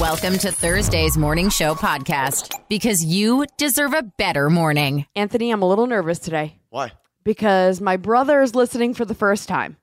Welcome to Thursday's Morning Show podcast because you deserve a better morning. Anthony, I'm a little nervous today Why? because my brother is listening for the first time.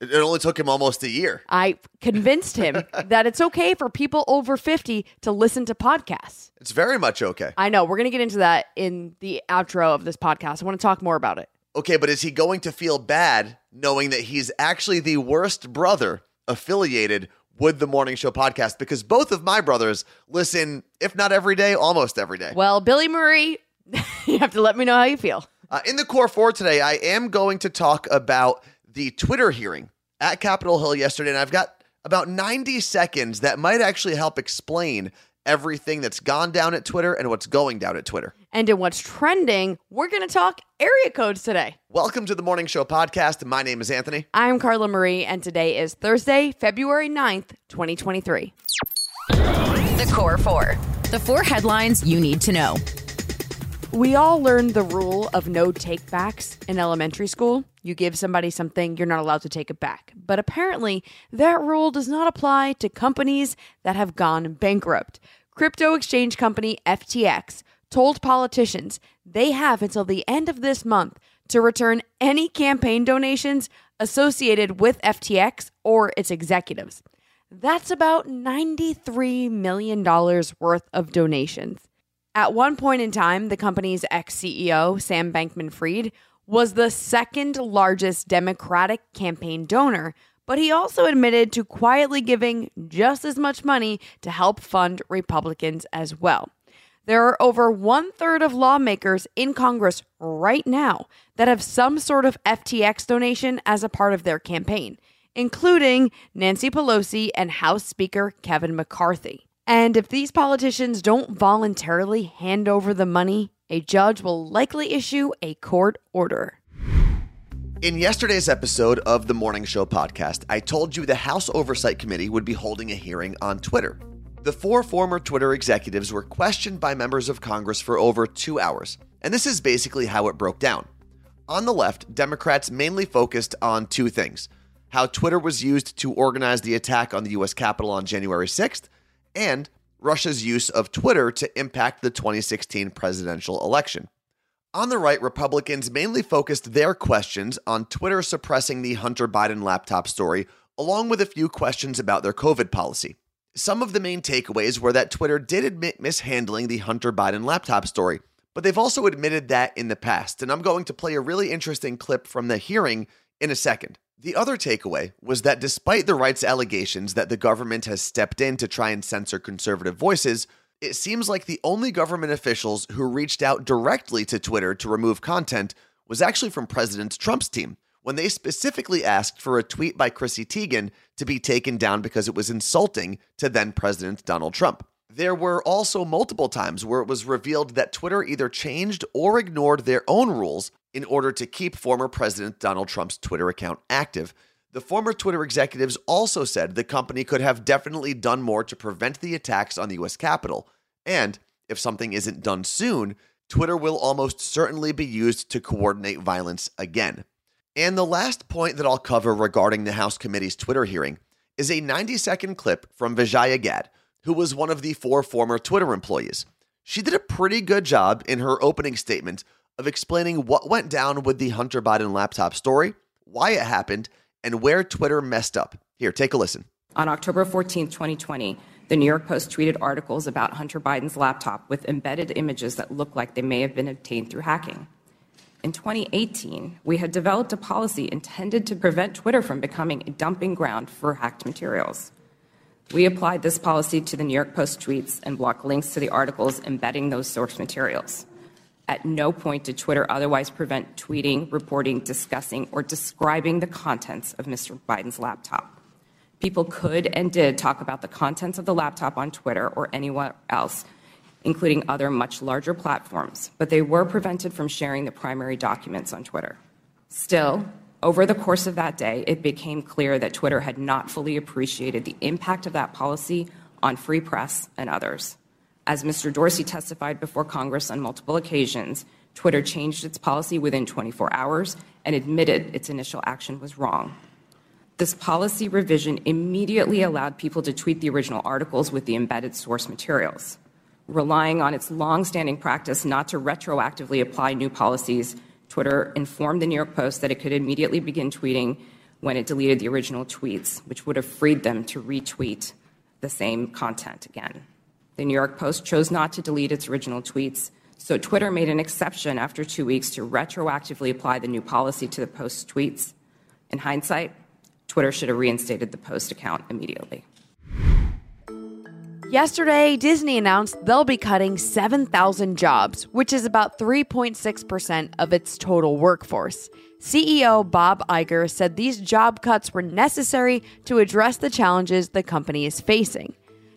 It it only took him almost a year. I convinced him that it's okay for people over 50 to listen to podcasts. It's very much okay. I know we're going to get into that in the outro of this podcast. I want to talk more about it. Okay, but is he going to feel bad knowing that he's actually the worst brother affiliated with the Morning Show podcast? Because both of my brothers listen, if not every day, almost every day. Well, Billy Murray, you have to let me know how you feel. Uh, in the core four today, I am going to talk about the Twitter hearing at Capitol Hill yesterday, and I've got about 90 seconds that might actually help explain everything that's gone down at Twitter and what's going down at Twitter. And in what's trending, we're going to talk area codes today. Welcome to the Morning Show podcast. My name is Anthony. I'm Carla Marie, and today is Thursday, February 9th, 2023. The Core Four. The four headlines you need to know. We all learned the rule of no takebacks in elementary school. You give somebody something, you're not allowed to take it back. But apparently, that rule does not apply to companies that have gone bankrupt. Crypto exchange company FTX told politicians they have until the end of this month to return any campaign donations associated with FTX or its executives. That's about $93 million worth of donations. At one point in time, the company's ex CEO, Sam Bankman Fried, was the second largest Democratic campaign donor, but he also admitted to quietly giving just as much money to help fund Republicans as well. There are over one third of lawmakers in Congress right now that have some sort of FTX donation as a part of their campaign, including Nancy Pelosi and House Speaker Kevin McCarthy. And if these politicians don't voluntarily hand over the money, a judge will likely issue a court order. In yesterday's episode of the Morning Show podcast, I told you the House Oversight Committee would be holding a hearing on Twitter. The four former Twitter executives were questioned by members of Congress for over two hours, and this is basically how it broke down. On the left, Democrats mainly focused on two things how Twitter was used to organize the attack on the US Capitol on January 6th, and Russia's use of Twitter to impact the 2016 presidential election. On the right, Republicans mainly focused their questions on Twitter suppressing the Hunter Biden laptop story, along with a few questions about their COVID policy. Some of the main takeaways were that Twitter did admit mishandling the Hunter Biden laptop story, but they've also admitted that in the past, and I'm going to play a really interesting clip from the hearing in a second. The other takeaway was that despite the right's allegations that the government has stepped in to try and censor conservative voices, it seems like the only government officials who reached out directly to Twitter to remove content was actually from President Trump's team, when they specifically asked for a tweet by Chrissy Teigen to be taken down because it was insulting to then President Donald Trump. There were also multiple times where it was revealed that Twitter either changed or ignored their own rules in order to keep former President Donald Trump's Twitter account active. The former Twitter executives also said the company could have definitely done more to prevent the attacks on the US Capitol. And if something isn't done soon, Twitter will almost certainly be used to coordinate violence again. And the last point that I'll cover regarding the House Committee's Twitter hearing is a 90 second clip from Vijaya Gadde, who was one of the four former Twitter employees. She did a pretty good job in her opening statement of explaining what went down with the Hunter Biden laptop story, why it happened, and where Twitter messed up. Here, take a listen. On October 14, 2020, the New York Post tweeted articles about Hunter Biden's laptop with embedded images that looked like they may have been obtained through hacking. In 2018, we had developed a policy intended to prevent Twitter from becoming a dumping ground for hacked materials. We applied this policy to the New York Post tweets and blocked links to the articles embedding those source materials. At no point did Twitter otherwise prevent tweeting, reporting, discussing, or describing the contents of Mr. Biden's laptop. People could and did talk about the contents of the laptop on Twitter or anywhere else, including other much larger platforms, but they were prevented from sharing the primary documents on Twitter. Still, over the course of that day, it became clear that Twitter had not fully appreciated the impact of that policy on free press and others. As Mr. Dorsey testified before Congress on multiple occasions, Twitter changed its policy within 24 hours and admitted its initial action was wrong. This policy revision immediately allowed people to tweet the original articles with the embedded source materials. Relying on its long-standing practice not to retroactively apply new policies, Twitter informed the New York Post that it could immediately begin tweeting when it deleted the original tweets, which would have freed them to retweet the same content again. The New York Post chose not to delete its original tweets, so Twitter made an exception after two weeks to retroactively apply the new policy to the Post's tweets. In hindsight, Twitter should have reinstated the Post account immediately. Yesterday, Disney announced they'll be cutting 7,000 jobs, which is about 3.6% of its total workforce. CEO Bob Iger said these job cuts were necessary to address the challenges the company is facing.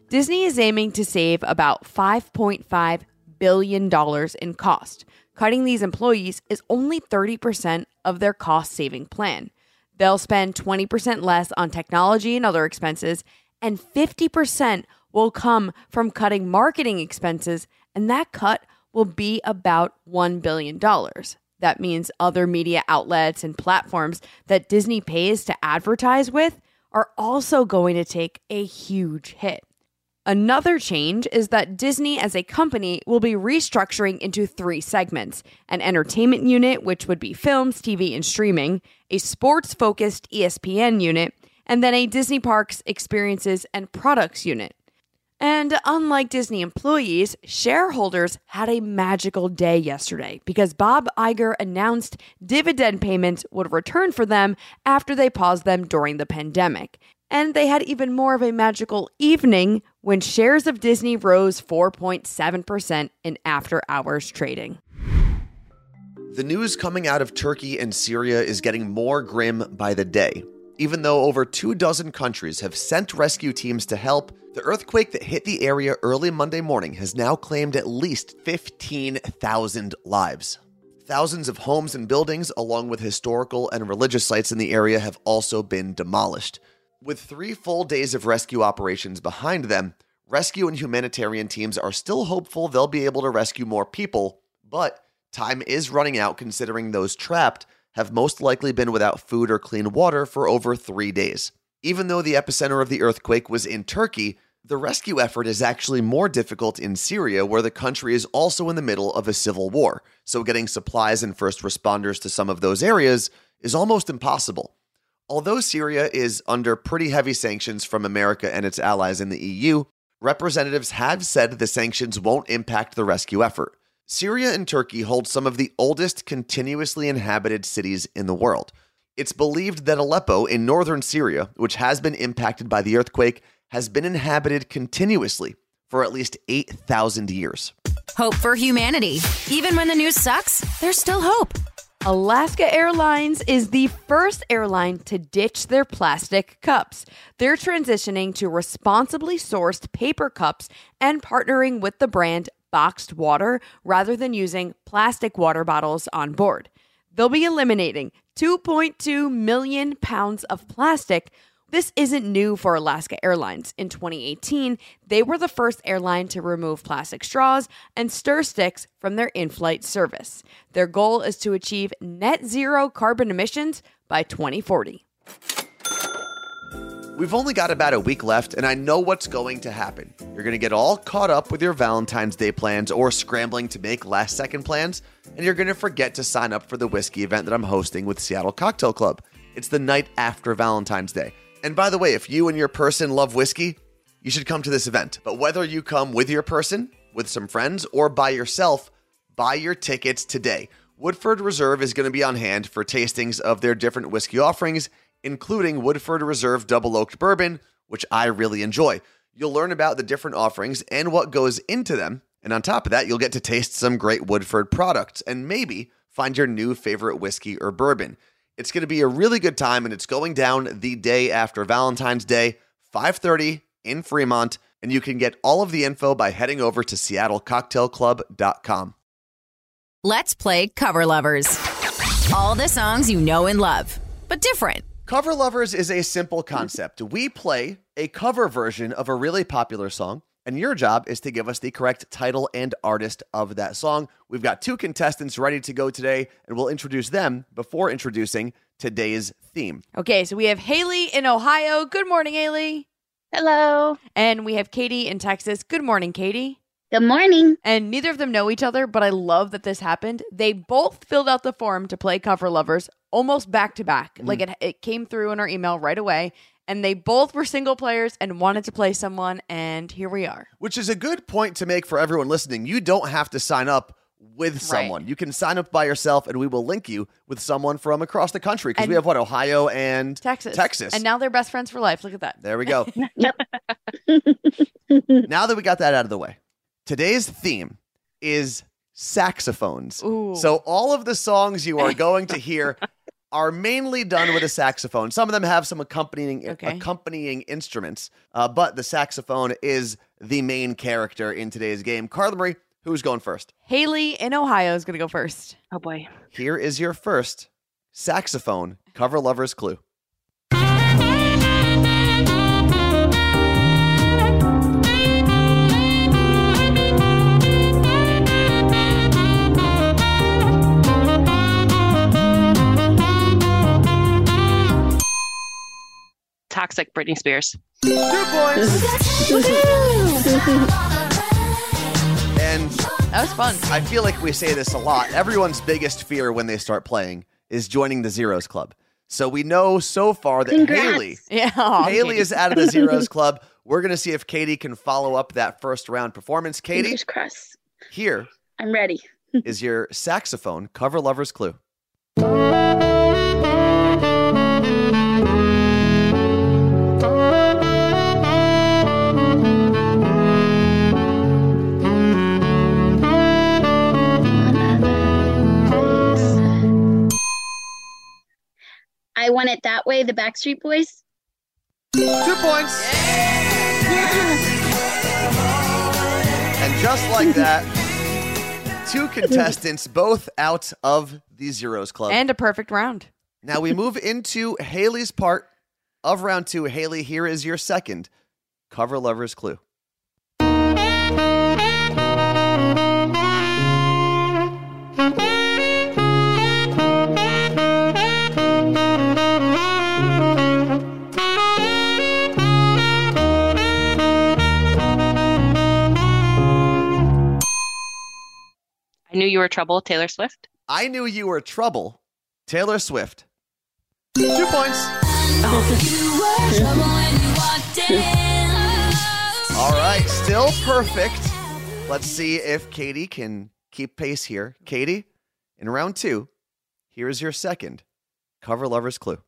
Disney is aiming to save about $5.5 billion in cost. Cutting these employees is only 30% of their cost saving plan. They'll spend 20% less on technology and other expenses, and 50% will come from cutting marketing expenses, and that cut will be about $1 billion. That means other media outlets and platforms that Disney pays to advertise with are also going to take a huge hit. Another change is that Disney as a company will be restructuring into three segments an entertainment unit, which would be films, TV, and streaming, a sports focused ESPN unit, and then a Disney Parks experiences and products unit. And unlike Disney employees, shareholders had a magical day yesterday because Bob Iger announced dividend payments would return for them after they paused them during the pandemic. And they had even more of a magical evening when shares of Disney rose 4.7% in after hours trading. The news coming out of Turkey and Syria is getting more grim by the day. Even though over two dozen countries have sent rescue teams to help, the earthquake that hit the area early Monday morning has now claimed at least 15,000 lives. Thousands of homes and buildings, along with historical and religious sites in the area, have also been demolished. With three full days of rescue operations behind them, rescue and humanitarian teams are still hopeful they'll be able to rescue more people, but time is running out considering those trapped have most likely been without food or clean water for over three days. Even though the epicenter of the earthquake was in Turkey, the rescue effort is actually more difficult in Syria, where the country is also in the middle of a civil war. So, getting supplies and first responders to some of those areas is almost impossible. Although Syria is under pretty heavy sanctions from America and its allies in the EU, representatives have said the sanctions won't impact the rescue effort. Syria and Turkey hold some of the oldest continuously inhabited cities in the world. It's believed that Aleppo in northern Syria, which has been impacted by the earthquake, has been inhabited continuously for at least 8,000 years. Hope for humanity. Even when the news sucks, there's still hope. Alaska Airlines is the first airline to ditch their plastic cups. They're transitioning to responsibly sourced paper cups and partnering with the brand Boxed Water rather than using plastic water bottles on board. They'll be eliminating 2.2 million pounds of plastic. This isn't new for Alaska Airlines. In 2018, they were the first airline to remove plastic straws and stir sticks from their in flight service. Their goal is to achieve net zero carbon emissions by 2040. We've only got about a week left, and I know what's going to happen. You're going to get all caught up with your Valentine's Day plans or scrambling to make last second plans, and you're going to forget to sign up for the whiskey event that I'm hosting with Seattle Cocktail Club. It's the night after Valentine's Day. And by the way, if you and your person love whiskey, you should come to this event. But whether you come with your person, with some friends, or by yourself, buy your tickets today. Woodford Reserve is going to be on hand for tastings of their different whiskey offerings including Woodford Reserve Double Oaked Bourbon, which I really enjoy. You'll learn about the different offerings and what goes into them. And on top of that, you'll get to taste some great Woodford products and maybe find your new favorite whiskey or bourbon. It's going to be a really good time and it's going down the day after Valentine's Day, 5:30 in Fremont, and you can get all of the info by heading over to seattlecocktailclub.com. Let's play Cover Lovers. All the songs you know and love, but different. Cover Lovers is a simple concept. We play a cover version of a really popular song, and your job is to give us the correct title and artist of that song. We've got two contestants ready to go today, and we'll introduce them before introducing today's theme. Okay, so we have Haley in Ohio. Good morning, Haley. Hello. And we have Katie in Texas. Good morning, Katie. Good morning. And neither of them know each other, but I love that this happened. They both filled out the form to play Cover Lovers almost back to back. Mm. Like it, it came through in our email right away. And they both were single players and wanted to play someone. And here we are. Which is a good point to make for everyone listening. You don't have to sign up with someone. You can sign up by yourself and we will link you with someone from across the country because we have what Ohio and Texas. Texas. And now they're best friends for life. Look at that. There we go. Now that we got that out of the way, today's theme is saxophones. Ooh. So all of the songs you are going to hear are mainly done with a saxophone. Some of them have some accompanying Okay. accompanying instruments, uh, but the saxophone is the main character in today's game. Carla Marie, who's going first? Haley in Ohio is going to go first. Oh boy. Here is your first saxophone cover lover's clue. Toxic Britney Spears. Two points. and That was fun. I feel like we say this a lot. Everyone's biggest fear when they start playing is joining the Zeros Club. So we know so far that Congrats. Haley Yeah. Aw, Haley Katie. is out of the Zeros Club. We're going to see if Katie can follow up that first round performance. Katie, Fingers crossed. here I'm ready. is your saxophone cover lover's clue. I want it that way. The Backstreet Boys. Two points. And just like that, two contestants both out of the Zeros Club. And a perfect round. Now we move into Haley's part of round two. Haley, here is your second cover lover's clue. I knew you were trouble, Taylor Swift. I knew you were trouble. Taylor Swift. Two points. All right, still perfect. Let's see if Katie can keep pace here. Katie, in round two, here is your second cover lover's clue.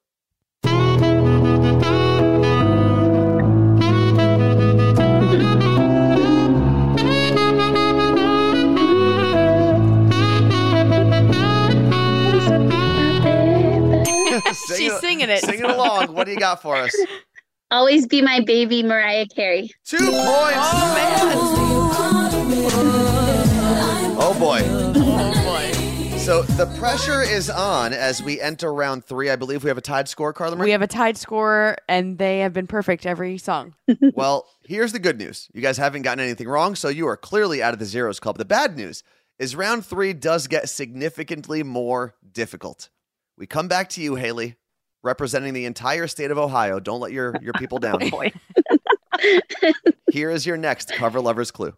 Sing She's it- singing it. Sing it along. What do you got for us? Always be my baby, Mariah Carey. Two points. Oh, boy. Oh boy. So the pressure is on as we enter round three. I believe we have a tied score, Carla. Marie? We have a tied score, and they have been perfect every song. well, here's the good news. You guys haven't gotten anything wrong, so you are clearly out of the zeros club. The bad news is round three does get significantly more difficult. We come back to you, Haley, representing the entire state of Ohio. Don't let your, your people down. Oh. Here is your next cover lover's clue.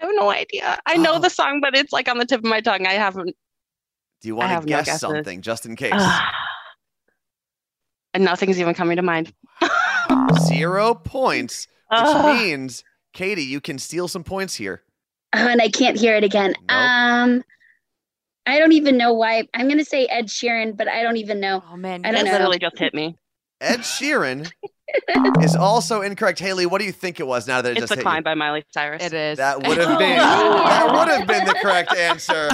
I have no idea. I know Oh. the song, but it's like on the tip of my tongue. I haven't. Do you want to guess guesses. something just in case? and nothing's even coming to mind. Zero points, which Ugh. means, Katie, you can steal some points here. Oh, and I can't hear it again. Nope. Um, I don't even know why. I'm gonna say Ed Sheeran, but I don't even know. Oh man, I don't know. literally just hit me. Ed Sheeran is also incorrect. Haley, what do you think it was now that it It's just the hit climb you? by Miley Cyrus. it is. That would have been that would have been the correct answer.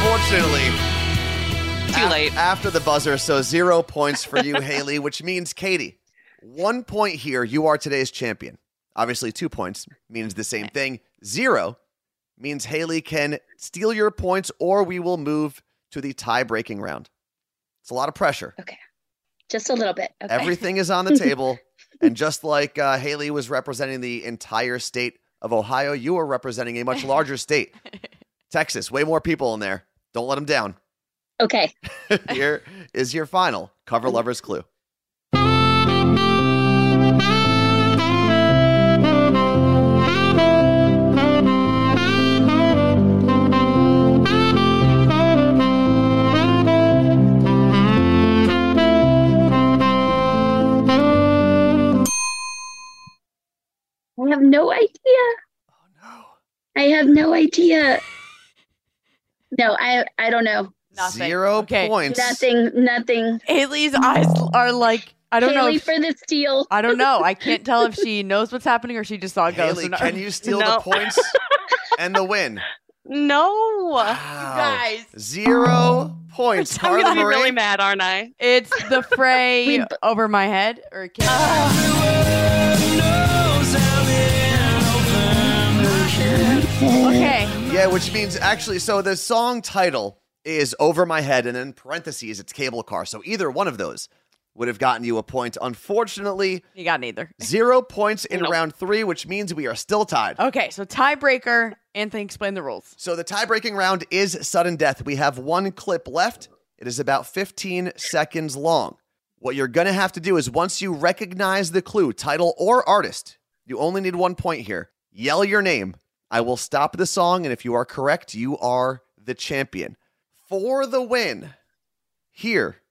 Unfortunately, Too af- late. after the buzzer, so zero points for you, Haley, which means Katie, one point here. You are today's champion. Obviously, two points means the same thing. Zero means Haley can steal your points or we will move to the tie breaking round. It's a lot of pressure. Okay. Just a little bit. Okay. Everything is on the table. and just like uh, Haley was representing the entire state of Ohio, you are representing a much larger state. Texas, way more people in there. Don't let them down. Okay. Here is your final cover lover's clue. I have no idea. Oh no. I have no idea. No, I I don't know. Nothing. Zero Okay. points. Nothing. Nothing. Haley's eyes are like I don't know. Haley if- for the steal. I don't know. I can't tell if she knows what's happening or she just saw a ghost. Haley, can you steal No. the points and the win? No. Wow. guys? Zero points. I'm gonna be Marie. really mad, aren't I? It's the fray We b- over my head, or can't. Yeah, which means actually, so the song title is Over My Head, and in parentheses, it's Cable Car. So either one of those would have gotten you a point. Unfortunately, You got neither. zero points in Nope. round three, which means we are still tied. Okay, so tiebreaker. Anthony, explain the rules. So the tie breaking round is sudden death. We have one clip left. It is about 15 seconds long. What you're going to have to do is once you recognize the clue, title or artist, you only need one point here. Yell your name. I will stop the song, and if you are correct, you are the champion. For the win, here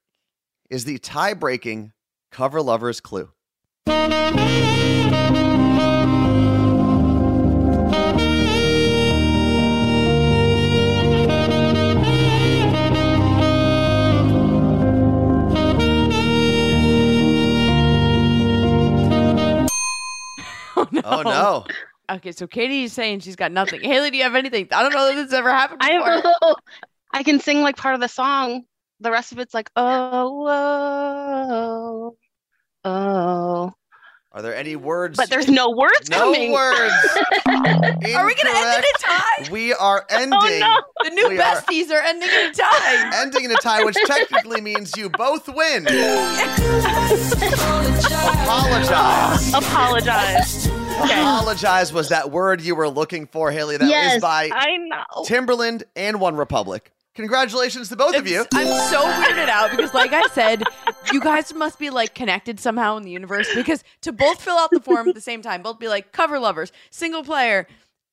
is the tie breaking cover lover's clue. Oh no. Oh, Okay, so Katie's saying she's got nothing. Haley, do you have anything? I don't know that this ever happened I before. Oh, I can sing like part of the song. The rest of it's like, oh, oh, oh. Are there any words? But there's no words no coming. words. Are we gonna end in a tie? We are ending. Oh no. The new We are- besties are ending in a tie. Ending in a tie, which technically means you both win. Apologize. Apologize. Okay. Apologize was that word you were looking for, Haley. That is Yes. by I know. Timbaland and OneRepublic. Congratulations to both of you. I'm so weirded out because, like I said, you guys must be like connected somehow in the universe because to both fill out the form at the same time, both be like cover lovers, single player,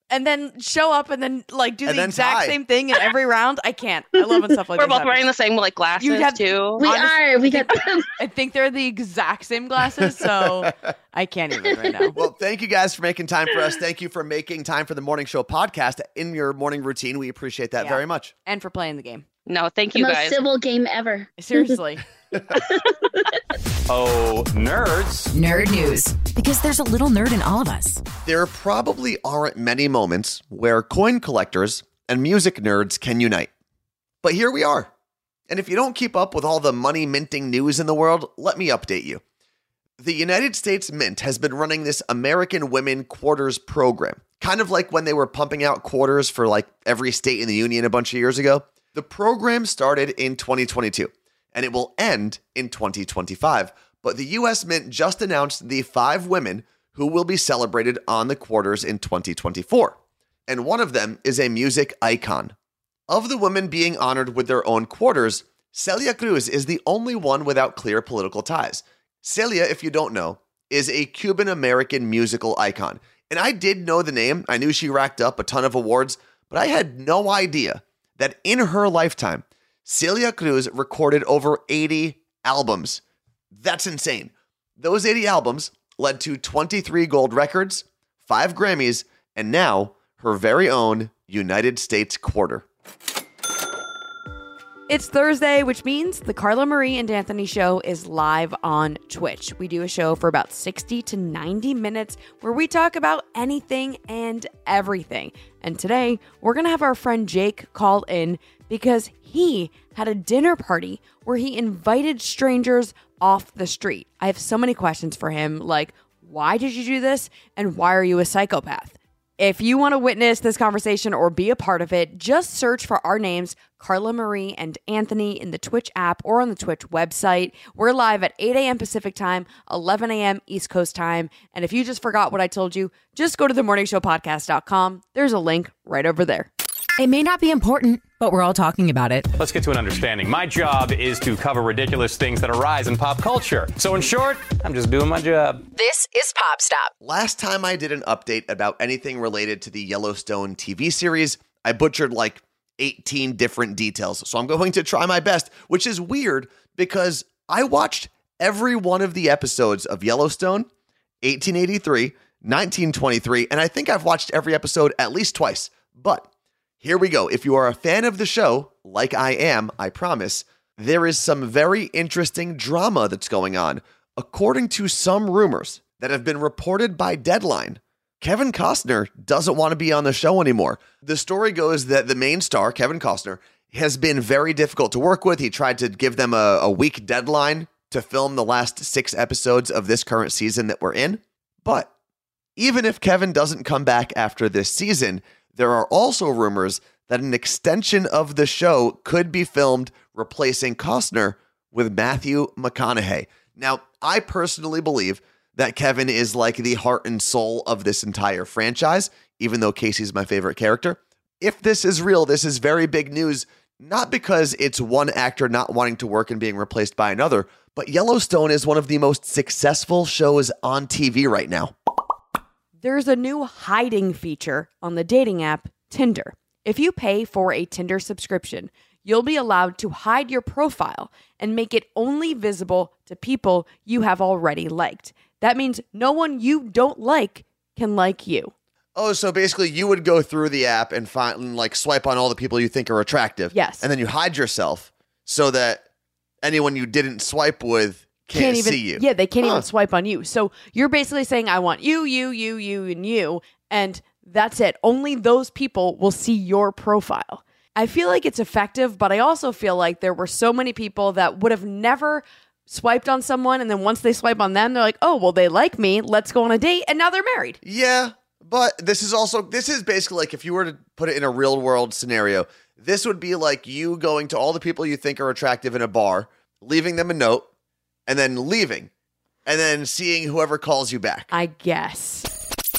and then show up and then like do And the exact tie. same thing in every round. I can't. I love when stuff like that. We're both happens. wearing the same like glasses You have- too. we Honest- are. We got them. I think they're the exact same glasses, so I can't even right now. Well, thank you guys for making time for us. Thank you for making time for the morning show podcast in your morning routine. We appreciate that Yeah. very much. And for playing the game. No, thank the you most guys. civil game ever. Seriously. Oh, nerds. Nerd news. Because there's a little nerd in all of us. There probably aren't many moments where coin collectors and music nerds can unite. But here we are. And if you don't keep up with all the money minting news in the world, let me update you. The United States Mint has been running this American Women Quarters program, kind of like when they were pumping out quarters for like every state in the union a bunch of years ago. The program started in 2022 and it will end in 2025. But the US Mint just announced the five women who will be celebrated on the quarters in 2024. And one of them is a music icon. Of the women being honored with their own quarters, Celia Cruz is the only one without clear political ties. Celia, if you don't know, is a Cuban American musical icon. And I did know the name. I knew she racked up a ton of awards, but I had no idea that in her lifetime, Celia Cruz recorded over 80 albums. That's insane. Those 80 albums led to 23 gold records, 5 Grammys, and now her very own United States quarter. It's Thursday, which means the Carla Marie and Anthony show is live on Twitch. We do a show for about 60 to 90 minutes where we talk about anything and everything. And today, we're going to have our friend Jake call in because he had a dinner party where he invited strangers off the street. I have so many questions for him like, why did you do this? And why are you a psychopath? If you want to witness this conversation or be a part of it, just search for our names, Carla Marie and Anthony, in the Twitch app or on the Twitch website. We're live at 8 a.m. Pacific time, 11 a.m. East Coast time. And if you just forgot what I told you, just go to themorningshowpodcast.com. There's a link right over there. It may not be important, but we're all talking about it. Let's get to an understanding. My job is to cover ridiculous things that arise in pop culture. So, in short, I'm just doing my job. This is Pop Stop. Last time I did an update about anything related to the Yellowstone TV series, I butchered like 18 different details. So I'm going to try my best, which is weird because I watched every one of the episodes of Yellowstone, 1883, 1923, and I think I've watched every episode at least twice. But here we go. If you are a fan of the show, like I am, I promise, there is some very interesting drama that's going on. According to some rumors that have been reported by Deadline, Kevin Costner doesn't want to be on the show anymore. The story goes that the main star, Kevin Costner, has been very difficult to work with. He tried to give them a, a week deadline to film the last six episodes of this current season that we're in. But even if Kevin doesn't come back after this season, there are also rumors that an extension of the show could be filmed replacing Costner with Matthew McConaughey. Now, I personally believe that Kevin is like the heart and soul of this entire franchise, even though Kayce's my favorite character. If this is real, this is very big news, not because it's one actor not wanting to work and being replaced by another, but Yellowstone is one of the most successful shows on TV right now. There's a new hiding feature on the dating app Tinder. If you pay for a Tinder subscription, you'll be allowed to hide your profile and make it only visible to people you have already liked. That means no one you don't like can like you. Oh, so basically you would go through the app and find and like swipe on all the people you think are attractive. Yes. And then you hide yourself so that anyone you didn't swipe with can't, even see you. Yeah, they can't Huh. even swipe on you. So you're basically saying I want you, you, you, you, and you, and that's it. Only those people will see your profile. I feel like it's effective, but I also feel like there were so many people that would have never swiped on someone and then once they swipe on them, they're like, "Oh, well they like me. Let's go on a date." And now they're married. Yeah, but this is also this is basically like if you were to put it in a real world scenario, this would be like you going to all the people you think are attractive in a bar, leaving them a note, and then leaving, and then seeing whoever calls you back. I guess.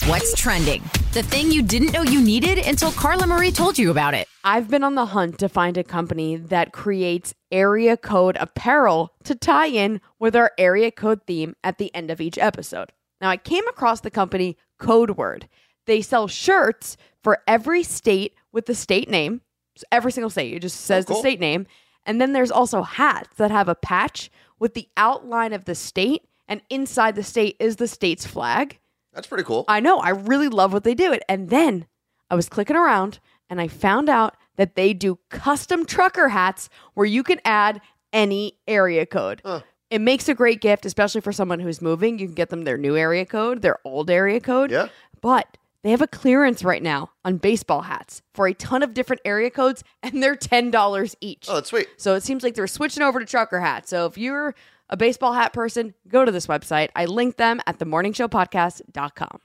What's trending? The thing you didn't know you needed until Carla Marie told you about it. I've been on the hunt to find a company that creates area code apparel to tie in with our area code theme at the end of each episode. Now, I came across the company Code Word. They sell shirts for every state with the state name. So every single state, it just says oh, cool. the state name. And then there's also hats that have a patch with the outline of the state, and inside the state is the state's flag. That's pretty cool. I know. I really love what they do it. And then I was clicking around and I found out that they do custom trucker hats where you can add any area code. It makes a great gift, especially for someone who's moving. You can get them their new area code, their old area code. Yeah. But they have a clearance right now on baseball hats for a ton of different area codes, and they're $10 each. oh, that's sweet. So it seems like they're switching over to trucker hats. So if you're a baseball hat person, go to this website. I link them at themorningshowpodcast.com.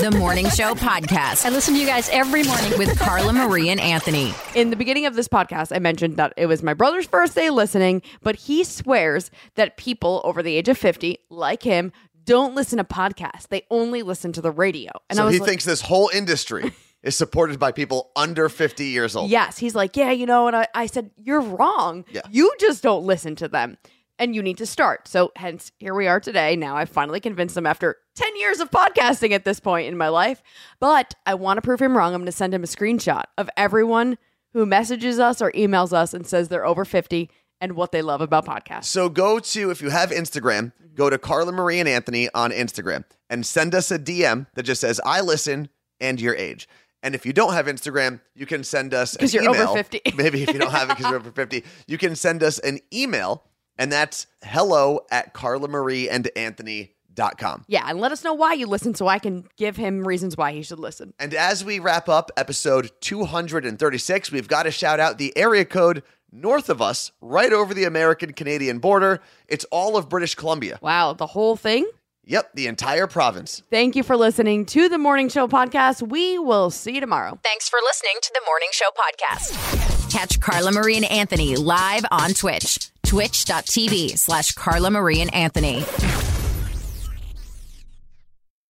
The Morning Show Podcast I listen to you guys every morning. with Carla Marie and Anthony. In the beginning of this podcast, I mentioned that it was my brother's first day listening, but he swears that people over the age of 50, like him, don't listen to podcasts. They only listen to the radio. And I So he like, thinks this whole industry is supported by people under 50 years old. Yes. He's like, yeah, you know, and I, I said, you're wrong. Yeah. You just don't listen to them. And you need to start. So, hence, here we are today. Now, I've finally convinced him after 10 years of podcasting at this point in my life. But I want to prove him wrong. I'm going to send him a screenshot of everyone who messages us or emails us and says they're over 50 and what they love about podcasts. So go to, if you have Instagram, go to Carla Marie and Anthony on Instagram and send us a DM that just says, I listen and your age. And if you don't have Instagram, you can send us an 'Cause you're over 50. Maybe if you don't have it because you're over 50, you can send us an email, and that's hello at carlamarie.andanthony.com. Yeah. And let us know why you listen so I can give him reasons why he should listen. And as we wrap up episode 236, we've got to shout out the area code north of us, right over the American Canadian border. It's all of British Columbia. Wow. The whole thing? Yep, the entire province. Thank you for listening to the Morning Show podcast. We will see you tomorrow. Thanks for listening to the Morning Show podcast. Catch Carla Marie and Anthony live on Twitch, twitch.tv slash Carla Marie and Anthony.